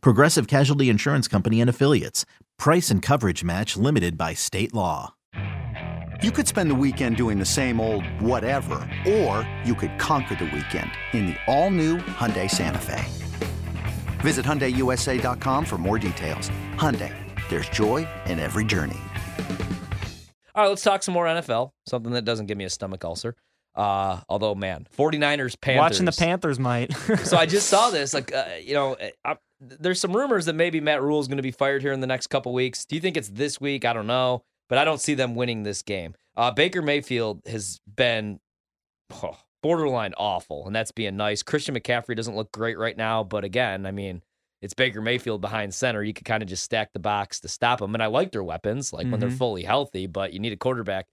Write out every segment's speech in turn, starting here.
Progressive Casualty Insurance Company and Affiliates. Price and coverage match limited by state law. You could spend the weekend doing the same old whatever, or you could conquer the weekend in the all-new Hyundai Santa Fe. Visit HyundaiUSA.com for more details. Hyundai, there's joy in every journey. All right, let's talk some more NFL. Something that doesn't give me a stomach ulcer. Uh, although, man, 49ers, Panthers. Watching the Panthers might. so I just saw this. Like, uh, you know, I, there's some rumors that maybe Matt Rhule is going to be fired here in the next couple weeks. Do you think it's this week? I don't know, but I don't see them winning this game. Uh, Baker Mayfield has been oh, borderline awful, and that's being nice. Christian McCaffrey doesn't look great right now, but again, I mean, it's Baker Mayfield behind center. You could kind of just stack the box to stop them. And I like their weapons, like mm-hmm. when they're mm-hmm. fully healthy, but you need a quarterback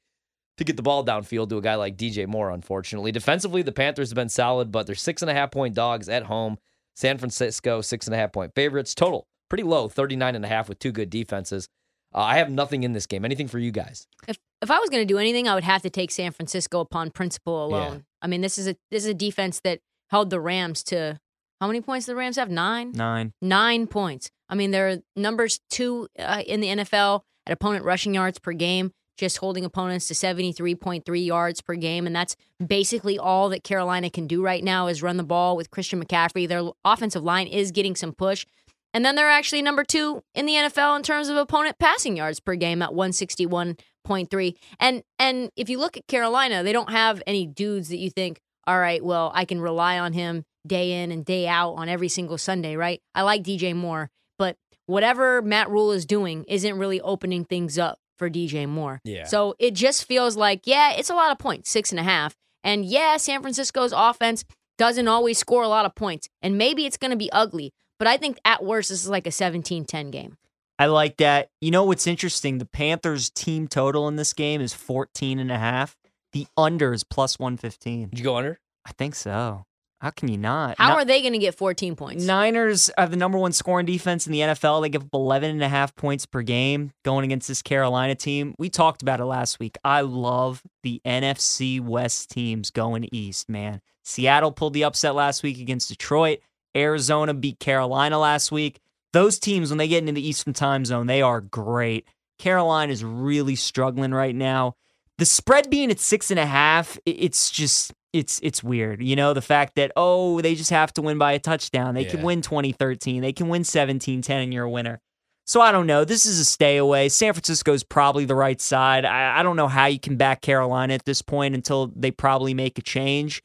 to get the ball downfield to a guy like DJ Moore, unfortunately. Defensively, the Panthers have been solid, but they're six and a half point dogs at home. San Francisco, six and a half point favorites. Total, pretty low, 39 and a half with two good defenses. Uh, I have nothing in this game. Anything for you guys? If if I was going to do anything, I would have to take San Francisco upon principle alone. Yeah. I mean, this is a this is a defense that held the Rams to how many points? The Rams have nine. Nine. Nine points. I mean, they're numbers two uh, in the NFL at opponent rushing yards per game just holding opponents to 73.3 yards per game. And that's basically all that Carolina can do right now is run the ball with Christian McCaffrey. Their offensive line is getting some push. And then they're actually number two in the NFL in terms of opponent passing yards per game at 161.3. And and if you look at Carolina, they don't have any dudes that you think, all right, well, I can rely on him day in and day out on every single Sunday, right? I like DJ Moore, but whatever Matt Rhule is doing isn't really opening things up for DJ Moore. Yeah. So it just feels like, yeah, it's a lot of points, six and a half. And yeah, San Francisco's offense doesn't always score a lot of points. And maybe it's going to be ugly. But I think at worst, this is like a 17 10 game. I like that. You know what's interesting? The Panthers team total in this game is 14 and a half. The under is plus 115. Did you go under? I think so. How can you not? How no- are they going to get 14 points? Niners have the number one scoring defense in the NFL. They give up 11 and a half points per game going against this Carolina team. We talked about it last week. I love the NFC West teams going east, man. Seattle pulled the upset last week against Detroit. Arizona beat Carolina last week. Those teams, when they get into the Eastern time zone, they are great. Carolina is really struggling right now. The spread being at six and a half, it's just it's it's weird. You know, the fact that oh, they just have to win by a touchdown. They yeah. can win 2013. They can win 17-10 and you're a winner. So I don't know. This is a stay away. San Francisco's probably the right side. I, I don't know how you can back Carolina at this point until they probably make a change.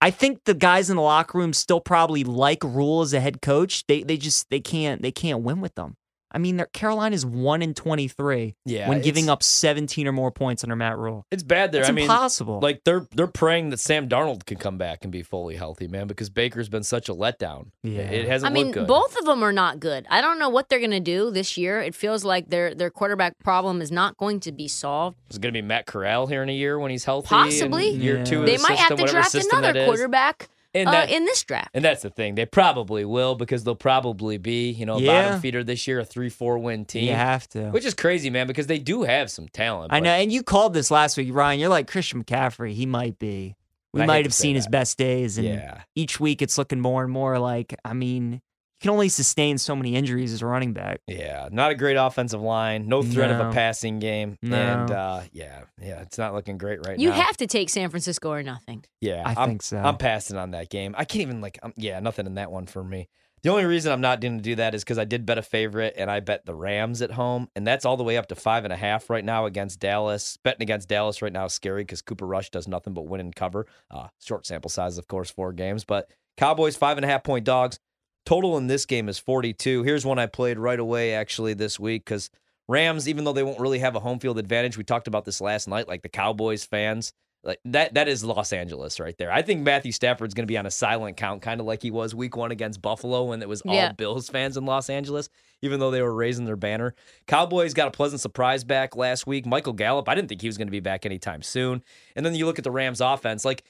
I think the guys in the locker room still probably like Rhule as a head coach. They they just they can't they can't win with them. I mean, Carolina's one in twenty three. Yeah, when giving up seventeen or more points under Matt Rhule, it's bad there. It's I mean, impossible. Like they're they're praying that Sam Darnold can come back and be fully healthy, man, because Baker's been such a letdown. Yeah, it hasn't. I mean, good. both of them are not good. I don't know what they're gonna do this year. It feels like their their quarterback problem is not going to be solved. Is it gonna be Matt Corral here in a year when he's healthy? Possibly. Year yeah. two. They the might system, have to draft another quarterback and uh, that, in this draft. And that's the thing. They probably will because they'll probably be, you know, a yeah. bottom feeder this year, a three four win team. You have to. Which is crazy, man, because they do have some talent. I know, and you called this last week, Ryan. You're like Christian McCaffrey. He might be. We I might have seen that. his best days, and yeah. each week it's looking more and more like. I mean, can only sustain so many injuries as a running back. Yeah, not a great offensive line, no threat no. of a passing game, no. and uh, yeah, yeah, it's not looking great right you now. You have to take San Francisco or nothing. Yeah, I I'm, think so. I'm passing on that game. I can't even like, I'm, yeah, nothing in that one for me. The only reason I'm not going to do that is because I did bet a favorite and I bet the Rams at home, and that's all the way up to five and a half right now against Dallas. Betting against Dallas right now is scary because Cooper Rush does nothing but win and cover. Uh, short sample size, of course, four games, but Cowboys five and a half point dogs. Total in this game is 42. Here's one I played right away actually this week because Rams, even though they won't really have a home field advantage, we talked about this last night. Like the Cowboys fans, like that that is Los Angeles right there. I think Matthew Stafford's going to be on a silent count, kind of like he was Week One against Buffalo when it was all Yeah. Bills fans in Los Angeles, even though they were raising their banner. Cowboys got a pleasant surprise back last week. Michael Gallup, I didn't think he was going to be back anytime soon. And then you look at the Rams offense, like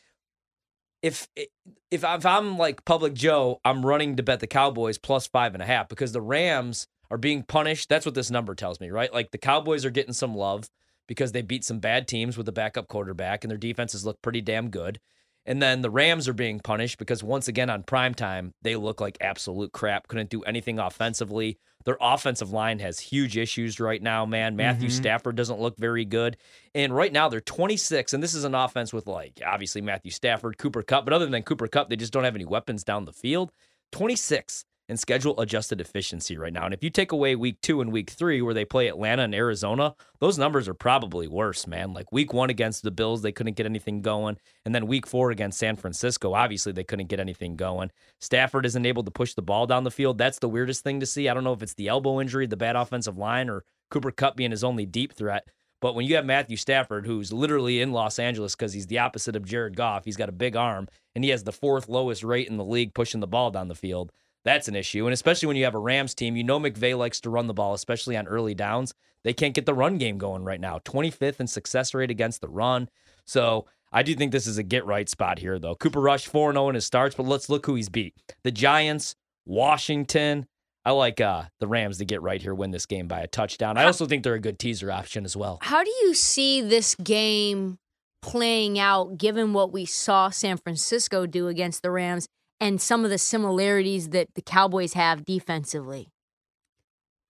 if if if I'm like Public Joe, I'm running to bet the Cowboys plus five and a half because the Rams are being punished. That's what this number tells me, right? Like the Cowboys are getting some love because they beat some bad teams with a backup quarterback and their defenses look pretty damn good. And then the Rams are being punished because once again on prime time, they look like absolute crap. Couldn't do anything offensively. Their offensive line has huge issues right now, man. Matthew Mhm. Stafford doesn't look very good. And right now they're 26, and this is an offense with like obviously Matthew Stafford, Cooper Kupp, but other than Cooper Kupp, they just don't have any weapons down the field. 26 schedule adjusted efficiency right now. And if you take away week two and week three, where they play Atlanta and Arizona, those numbers are probably worse, man. Like week one against the Bills, they couldn't get anything going. And then week four against San Francisco, obviously they couldn't get anything going. Stafford isn't able to push the ball down the field. That's the weirdest thing to see. I don't know if it's the elbow injury, the bad offensive line, or Cooper Kupp being his only deep threat. But when you have Matthew Stafford, who's literally in Los Angeles because he's the opposite of Jared Goff, he's got a big arm and he has the fourth lowest rate in the league pushing the ball down the field. That's an issue. And especially when you have a Rams team, you know McVay likes to run the ball, especially on early downs. They can't get the run game going right now. 25th in success rate against the run. So I do think this is a get right spot here, though. Cooper Rush 4 0 in his starts, but let's look who he's beat. The Giants, Washington. I like uh, the Rams to get right here, win this game by a touchdown. I also think they're a good teaser option as well. How do you see this game playing out given what we saw San Francisco do against the Rams and some of the similarities that the Cowboys have defensively?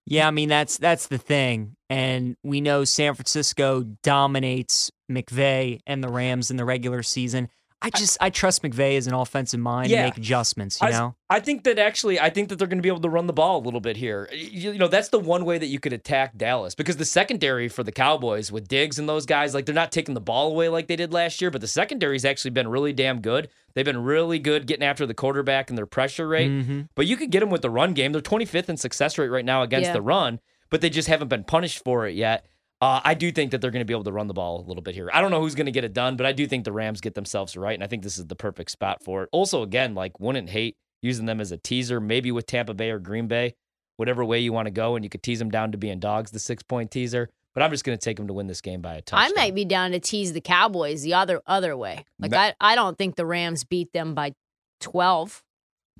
Yeah, I mean that's that's the thing, and we know San Francisco dominates McVay and the Rams in the regular season. I just I, trust McVay as an offensive mind Yeah. to make adjustments. You I, know, I think that actually, I think that they're going to be able to run the ball a little bit here. You, you know, that's the one way that you could attack Dallas because the secondary for the Cowboys with Diggs and those guys, like they're not taking the ball away like they did last year, but the secondary's actually been really damn good. They've been really good getting after the quarterback and their pressure rate. Mhm. But you could get them with the run game. They're 25th in success rate right now against Yeah. the run, but they just haven't been punished for it yet. Uh, I do think that they're going to be able to run the ball a little bit here. I don't know who's going to get it done, but I do think the Rams get themselves right, and I think this is the perfect spot for it. Also, again, like wouldn't hate using them as a teaser, maybe with Tampa Bay or Green Bay, whatever way you want to go, and you could tease them down to being dogs, the six point teaser. But I'm just going to take them to win this game by a touchdown. I might be down to tease the Cowboys the other other way. Like Ma- I, I don't think the Rams beat them by 12.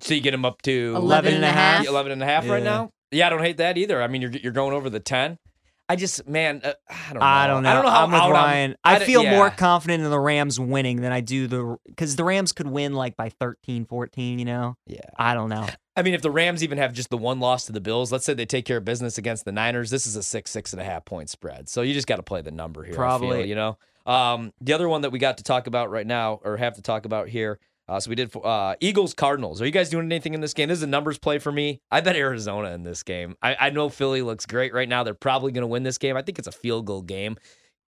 So you get them up to 11 and a half. 11 and a half right now. Yeah, I don't hate that either. I mean, you're you're going over the 10. I just, man, uh, I don't know. I don't know. I don't know how I'm with Ryan. I feel more confident in the Rams winning than I do the because the Rams could win like by 13, 14, You know, Yeah. I don't know. I mean, if the Rams even have just the one loss to the Bills, let's say they take care of business against the Niners, this is a six, six and a half point spread. So you just got to play the number here. I feel, Probably. you know. Um, the other one that we got to talk about right now, or have to talk about here. Uh, so we did uh, Eagles Cardinals. Are you guys doing anything in this game? This is a numbers play for me. I bet Arizona in this game. I, I know Philly looks great right now. They're probably going to win this game. I think it's a field goal game.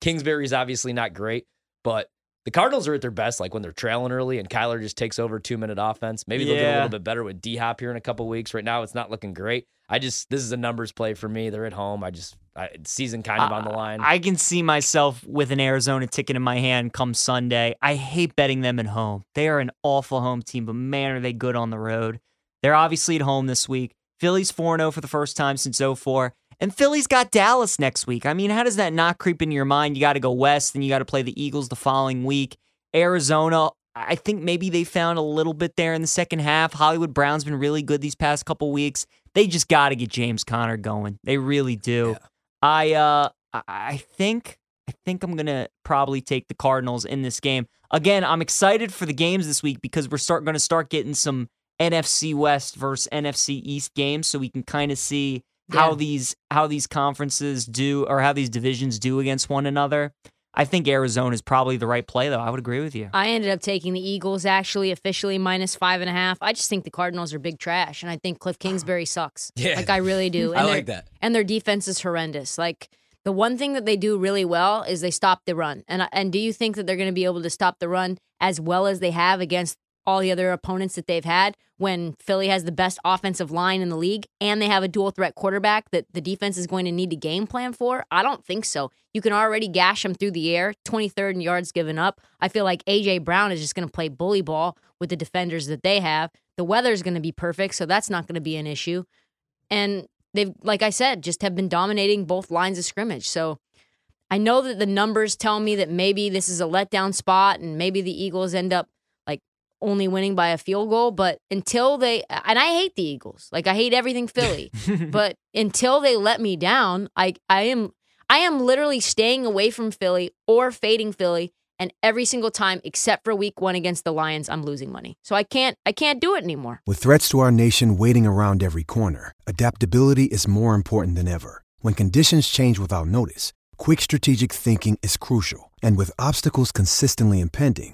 Kingsbury's obviously not great, but the Cardinals are at their best, like when they're trailing early and Kyler just takes over two minute offense. Maybe they'll get a little bit better with D Hop here in a couple weeks. Right now, it's not looking great. I just this is a numbers play for me. They're at home. I just I, season kind of on the uh, line. I can see myself with an Arizona ticket in my hand come Sunday. I hate betting them at home. They are an awful home team, but man, are they good on the road. They're obviously at home this week. Philly's 4 0 for the first time since 04. And Philly's got Dallas next week. I mean, how does that not creep into your mind? You got to go west, and you got to play the Eagles the following week. Arizona, I think maybe they found a little bit there in the second half. Hollywood Brown's been really good these past couple weeks. They just got to get James Conner going. They really do. I uh I- think I think I'm gonna probably take the Cardinals in this game. Again, I'm excited for the games this week because we're start gonna start getting some NFC West versus NFC East games so we can kind of see how these how these conferences do or how these divisions do against one another. I think Arizona is probably the right play though. I would agree with you. I ended up taking the Eagles actually officially minus five and a half. I just think the Cardinals are big trash, and I think Cliff Kingsbury sucks. Yeah. like I really do. And I like that. And their defense is horrendous. Like the one thing that they do really well is they stop the run. And and do you think that they're going to be able to stop the run as well as they have against all the other opponents that they've had when Philly has the best offensive line in the league and they have a dual threat quarterback that the defense is going to need to game plan for? I don't think so. You can already gash them through the air, 23rd in yards given up. I feel like A.J. Brown is just going to play bully ball with the defenders that they have. The weather is going to be perfect, so that's not going to be an issue. And they've, like I said, just have been dominating both lines of scrimmage. So I know that the numbers tell me that maybe this is a letdown spot and maybe the Eagles end up only winning by a field goal. But until they, and I hate the Eagles, like I hate everything Philly, but until they let me down, I, I am, I am literally staying away from Philly or fading Philly. And every single time, except for week one against the Lions, I'm losing money. So I can't, I can't do it anymore. With threats to our nation waiting around every corner, adaptability is more important than ever. When conditions change without notice, quick strategic thinking is crucial. And with obstacles consistently impending,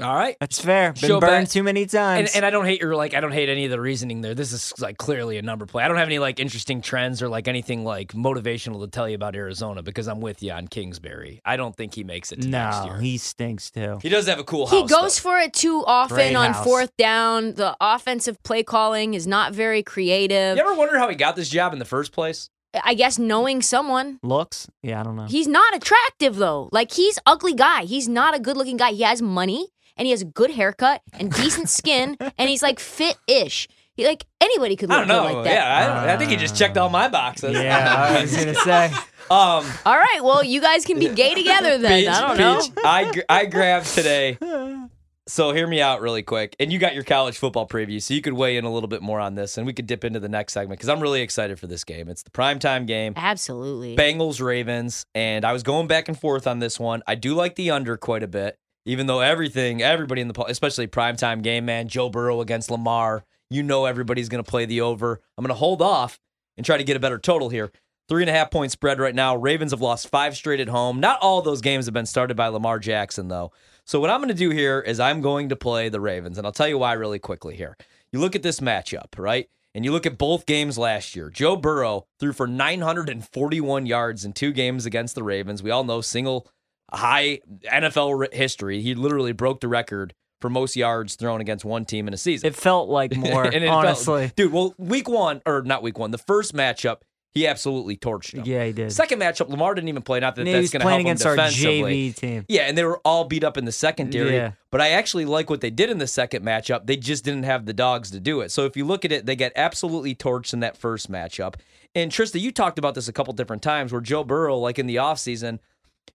All right. That's fair. Been Show burned bet. too many times. And, and I don't hate your like I don't hate any of the reasoning there. This is like clearly a number play. I don't have any like interesting trends or like anything like motivational to tell you about Arizona because I'm with you on Kingsbury. I don't think he makes it to next no, year. he stinks too. He does have a cool He house. goes though. for it too often Great on house. fourth down. The offensive play calling is not very creative. You ever wonder how he got this job in the first place? I guess knowing someone. Looks? Yeah, I don't know. He's not attractive though. Like he's ugly guy. He's not a good looking guy. He has money and he has a good haircut and decent skin and he's like fit ish. He like anybody could I look don't know. like that. yeah, I, don't, I think he just checked all my boxes. yeah, I was gonna say. um, All right, well you guys can be gay together then. Peach, I don't know. Peach, I gr- I grabbed today. So hear me out really quick, and you got your college football preview, so you could weigh in a little bit more on this, and we could dip into the next segment because I'm really excited for this game. It's the primetime game. Absolutely. Bengals Ravens, and I was going back and forth on this one. I do like the under quite a bit, even though everything, everybody in the, especially primetime game, man, Joe Burrow against Lamar, you know everybody's going to play the over. I'm going to hold off and try to get a better total here. Three and a half point spread right now. Ravens have lost five straight at home. Not all those games have been started by Lamar Jackson, though. So what I'm going to do here is I'm going to play the Ravens, and I'll tell you why really quickly here. You look at this matchup, right? And you look at both games last year. Joe Burrow threw for 941 yards in two games against the Ravens. We all know single high NFL history. He literally broke the record for most yards thrown against one team in a season. It felt like more, And it felt- honestly. dude, well, week one, or not week one, the first matchup, he absolutely torched them. Yeah, he did. Second matchup, Lamar didn't even play. Not that that's going to help him against our defensively. JV team. Yeah, and they were all beat up in the secondary. Yeah. But I actually like what they did in the second matchup. They just didn't have the dogs to do it. So if you look at it, they get absolutely torched in that first matchup. And Trista, you talked about this a couple different times where Joe Burrow, like in the offseason,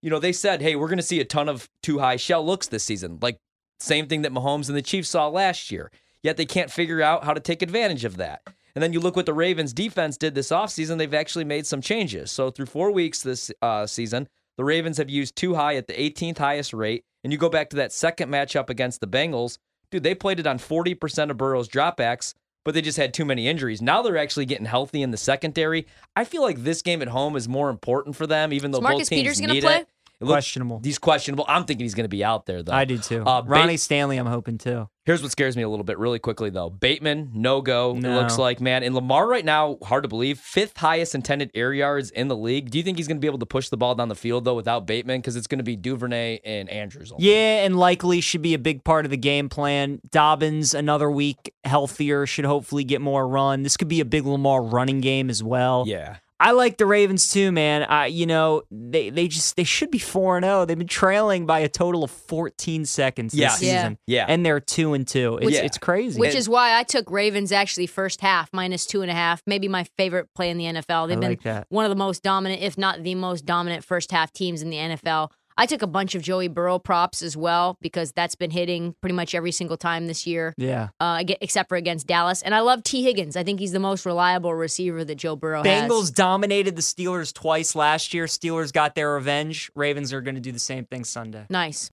you know, they said, hey, we're going to see a ton of two high shell looks this season. Like, same thing that Mahomes and the Chiefs saw last year. Yet they can't figure out how to take advantage of that. And then you look what the Ravens defense did this offseason, they've actually made some changes. So through four weeks this uh, season, the Ravens have used two high at the 18th highest rate. And you go back to that second matchup against the Bengals, dude, they played it on 40% of Burrow's dropbacks, but they just had too many injuries. Now they're actually getting healthy in the secondary. I feel like this game at home is more important for them, even though Is Marcus both teams Peters need play? it. Questionable. He's questionable. I'm thinking he's going to be out there though. I do too. Uh, Ba- Ronnie Stanley, I'm hoping too. Here's what scares me a little bit, really quickly though. Bateman, no go. It looks like man. And Lamar right now, hard to believe, fifth highest intended air yards in the league. Do you think he's going to be able to push the ball down the field though without Bateman? Because it's going to be Duvernay and Andrews. Only. Yeah, and likely should be a big part of the game plan. Dobbins, another week healthier, should hopefully get more run. This could be a big Lamar running game as well. Yeah. I like the Ravens too, man. I, you know, they they just they should be four and zero. They've been trailing by a total of fourteen seconds this Yes. Yeah. Yeah. and they're two and two. It's, Yeah. it's crazy. Which is why I took Ravens actually first half minus two and a half. Maybe my favorite play in the NFL. They've I been like that. one of the most dominant, if not the most dominant, first half teams in the NFL. I took a bunch of Joey Burrow props as well because that's been hitting pretty much every single time this year, yeah. uh, except for against Dallas. And I love Tee Higgins. I think he's the most reliable receiver that Joe Burrow has. Bengals has. dominated the Steelers twice last year. Steelers got their revenge. Ravens are going to do the same thing Sunday. Nice.